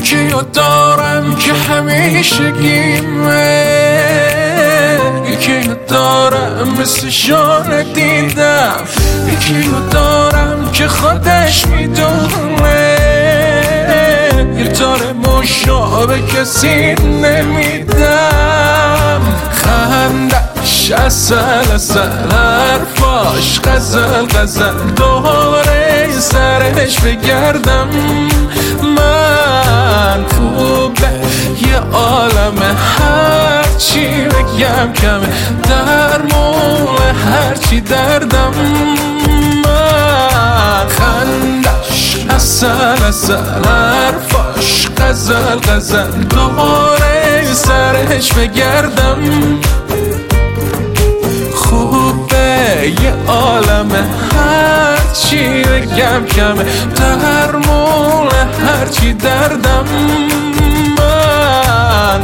یکی رو دارم که همیشه گیمه یکی رو دارم مثل شان دیدم یکی رو دارم که خودش می‌دونه گیتار مشابه کسی نمیدم خندش اصل اصل حرفاش غزل غزل دوره سرش بگردم. من خوبه یه عالم هرچی بگم کمه. در مول هرچی دردم. من خندش اصل اصل حرفاش غزل غزل. دوره سرش بگردم. خوبه یه عالم هرچی بگم کمه در مول هرچی دردم من.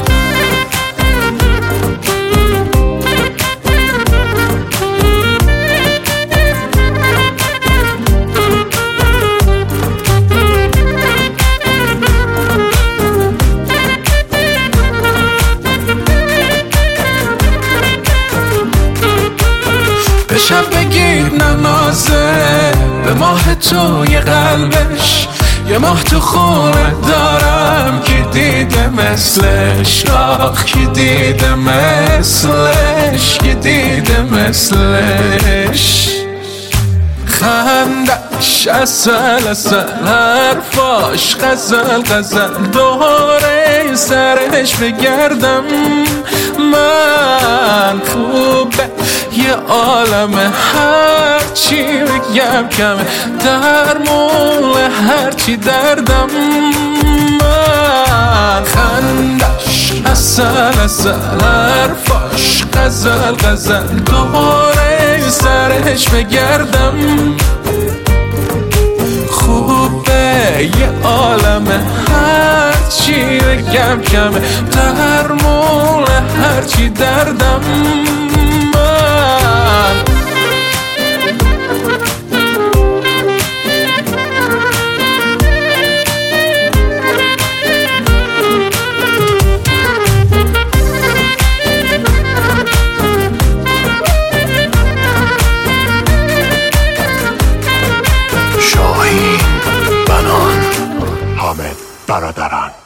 به شب بگیر ننازه به ماه تو یه قلبش. یه ماه تو خونه دارم که دیده مثلش. آخ که دیده مثلش که دیده مثلش. خندش اصل اصل حرفاش غزل غزل. دوره سرش بگردم. من خوبه. یه عالم هرچی بگم کمه. در مول هرچی دردم من. خندش اصل اصل حرفاش غزل غزل. دوره سرش بگردم. خوبه یه عالم هرچی بگم کمه. در مول هرچی دردم Baradaran.